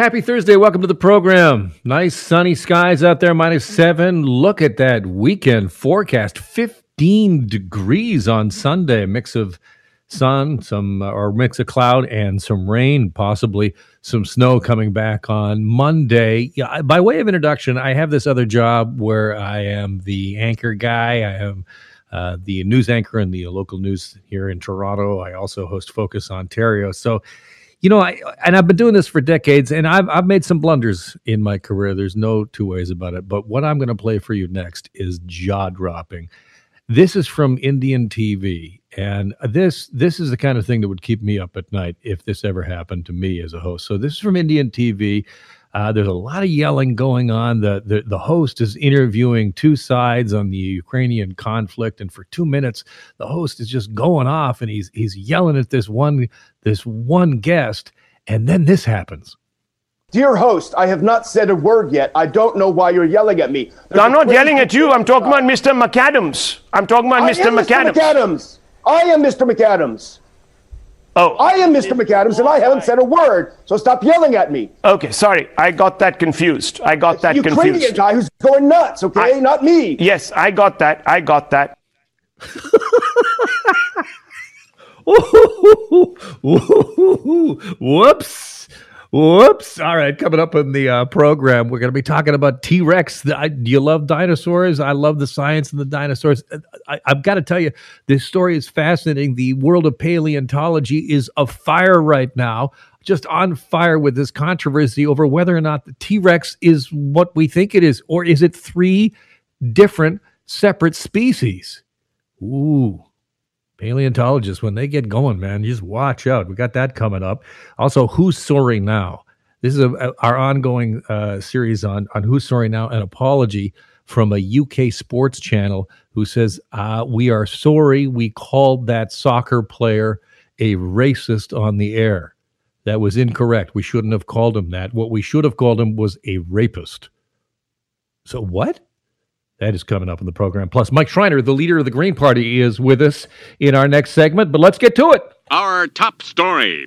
Happy Thursday. Welcome to the program. Nice sunny skies out there, minus seven. Look at that weekend forecast 15 degrees on Sunday. A mix of sun, some uh, or mix of cloud and some rain, possibly some snow coming back on Monday. Yeah, by way of introduction, I have this other job where I am the anchor guy. I am uh, the news anchor in the local news here in Toronto. I also host Focus Ontario. So you know, I and I've been doing this for decades, and I've I've made some blunders in my career. There's no two ways about it. But what I'm going to play for you next is jaw dropping. This is from Indian TV, and this this is the kind of thing that would keep me up at night if this ever happened to me as a host. So this is from Indian TV. Uh, there's a lot of yelling going on. The, the the host is interviewing two sides on the Ukrainian conflict, and for two minutes, the host is just going off, and he's he's yelling at this one this one guest, and then this happens. Dear host, I have not said a word yet. I don't know why you're yelling at me. No, I'm not yelling at you. I'm talking about Mr. McAdams. I'm talking about I Mr. am McAdams. Mr. McAdams. I am Mr. McAdams. Oh, I am Mr. McAdams, and I haven't said a word. So stop yelling at me. okay. Sorry, I got that confused. I got that Ukrainian confused. guy who's going nuts. Okay, I- not me. Yes, I got that. I got that. Whoops. Whoops. All right. Coming up in the uh, program, we're going to be talking about T Rex. Do you love dinosaurs? I love the science and the dinosaurs. I, I've got to tell you, this story is fascinating. The world of paleontology is afire right now, just on fire with this controversy over whether or not the T Rex is what we think it is, or is it three different separate species? Ooh paleontologists when they get going man just watch out. We got that coming up. Also who's sorry now? This is a, our ongoing uh, series on on who's sorry now an apology from a uk sports channel who says uh, we are sorry we called that soccer player a racist on the air. That was incorrect. We shouldn't have called him that. What we should have called him was a rapist. So what that is coming up in the program. Plus, Mike Schreiner, the leader of the Green Party, is with us in our next segment. But let's get to it. Our top story.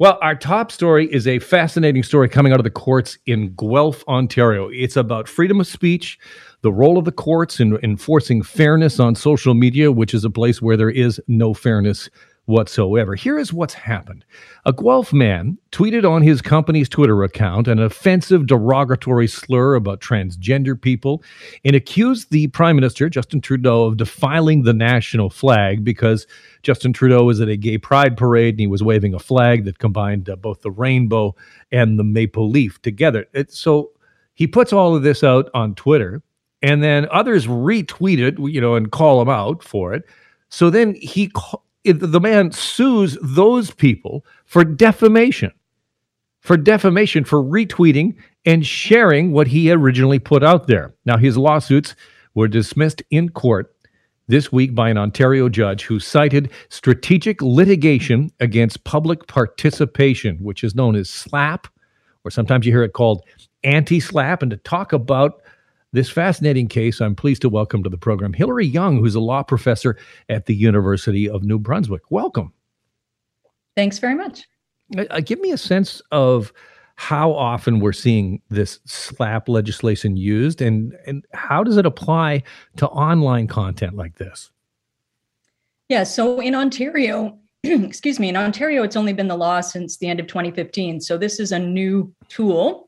Well, our top story is a fascinating story coming out of the courts in Guelph, Ontario. It's about freedom of speech, the role of the courts in enforcing fairness on social media, which is a place where there is no fairness whatsoever. Here is what's happened. A Guelph man tweeted on his company's Twitter account an offensive derogatory slur about transgender people and accused the Prime Minister, Justin Trudeau, of defiling the national flag because Justin Trudeau was at a gay pride parade and he was waving a flag that combined uh, both the rainbow and the maple leaf together. It, so he puts all of this out on Twitter and then others retweet it, you know, and call him out for it. So then he, the man sues those people for defamation, for defamation, for retweeting and sharing what he originally put out there. Now, his lawsuits were dismissed in court this week by an Ontario judge who cited strategic litigation against public participation, which is known as SLAPP, or sometimes you hear it called anti SLAPP. And to talk about this fascinating case, I'm pleased to welcome to the program Hilary Young, who's a law professor at the University of New Brunswick. Welcome. Thanks very much. Uh, uh, give me a sense of how often we're seeing this SLAPP legislation used and and how does it apply to online content like this Yeah, so in Ontario, excuse me, in Ontario, it's only been the law since the end of 2015. So this is a new tool.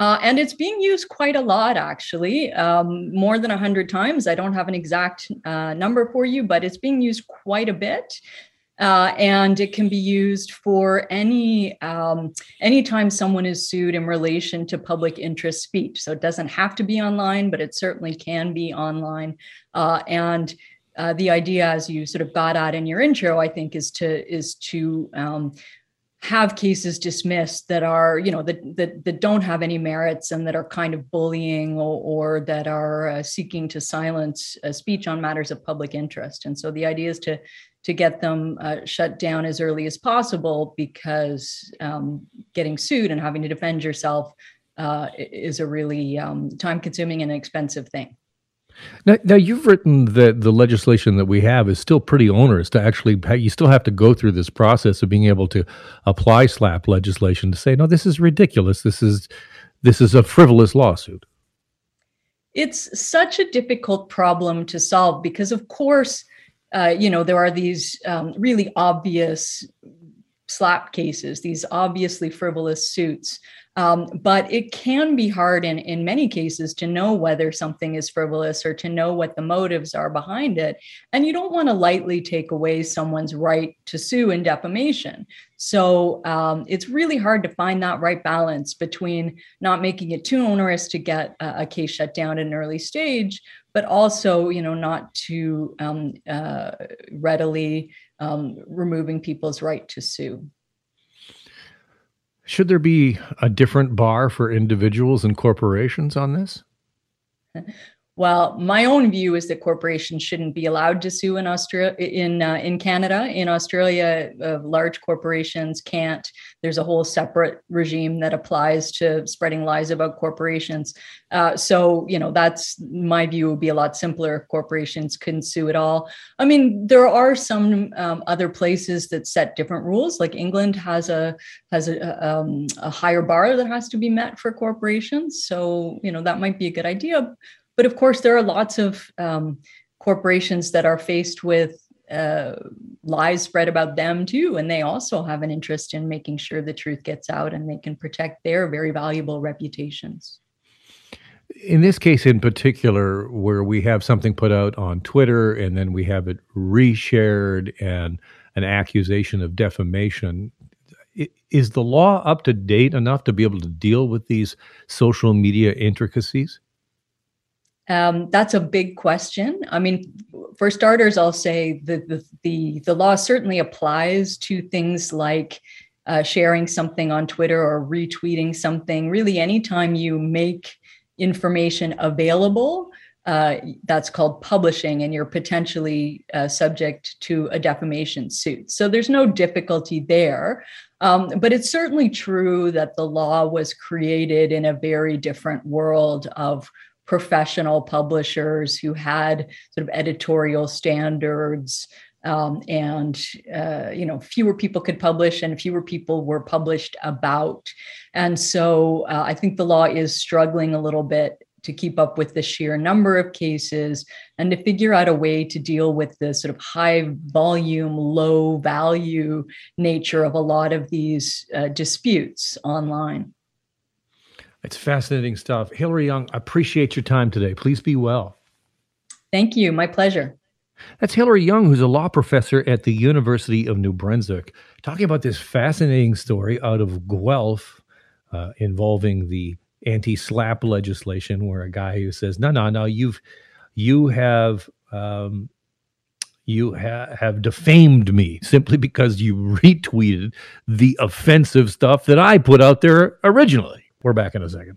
Uh, and it's being used quite a lot, actually, um, more than 100 times. I don't have an exact uh, number for you, but it's being used quite a bit. Uh, and it can be used for any um, anytime someone is sued in relation to public interest speech. So it doesn't have to be online, but it certainly can be online. Uh, and uh, the idea, as you sort of got at in your intro, I think, is to is to um, have cases dismissed that are, you know, that that, that don't have any merits and that are kind of bullying or, or that are uh, seeking to silence uh, speech on matters of public interest. And so the idea is to to get them uh, shut down as early as possible because um, getting sued and having to defend yourself uh, is a really um, time consuming and expensive thing. Now, now you've written that the legislation that we have is still pretty onerous to actually. You still have to go through this process of being able to apply SLAPP legislation to say, no, this is ridiculous. This is this is a frivolous lawsuit. It's such a difficult problem to solve because, of course, uh, you know there are these um, really obvious SLAPP cases, these obviously frivolous suits um, but it can be hard in, in many cases to know whether something is frivolous or to know what the motives are behind it. And you don't want to lightly take away someone's right to sue in defamation. So um, it's really hard to find that right balance between not making it too onerous to get a, a case shut down at an early stage, but also, you know, not too um, uh, readily um, removing people's right to sue. Should there be a different bar for individuals and corporations on this? Well, my own view is that corporations shouldn't be allowed to sue in Australia, in uh, in Canada. In Australia, uh, large corporations can't. There's a whole separate regime that applies to spreading lies about corporations. Uh, so, you know, that's my view would be a lot simpler if corporations couldn't sue at all. I mean, there are some um, other places that set different rules. Like England has a has a, um, a higher bar that has to be met for corporations. So, you know, that might be a good idea but of course, there are lots of um, corporations that are faced with uh, lies spread about them too, and they also have an interest in making sure the truth gets out and they can protect their very valuable reputations. In this case, in particular, where we have something put out on Twitter and then we have it reshared and an accusation of defamation, is the law up to date enough to be able to deal with these social media intricacies? Um, that's a big question. I mean, for starters, I'll say the, the, the law certainly applies to things like uh, sharing something on Twitter or retweeting something. Really, anytime you make information available, uh, that's called publishing, and you're potentially uh, subject to a defamation suit. So there's no difficulty there. Um, but it's certainly true that the law was created in a very different world of professional publishers who had sort of editorial standards um, and uh, you know fewer people could publish and fewer people were published about. And so uh, i think the law is struggling a little bit to keep up with the sheer number of cases and to figure out a way to deal with the sort of high volume low value nature of a lot of these uh, disputes online it's fascinating stuff. Hilary Young, appreciate your time today. Please be well. Thank you. My pleasure. That's Hilary Young, who's a law professor at the University of New Brunswick, talking about this fascinating story out of Guelph uh, involving the anti-SLAPP legislation, where a guy who says, "No, no, no, you've you have um, you ha- have defamed me simply because you retweeted the offensive stuff that I put out there originally." We're back in a second.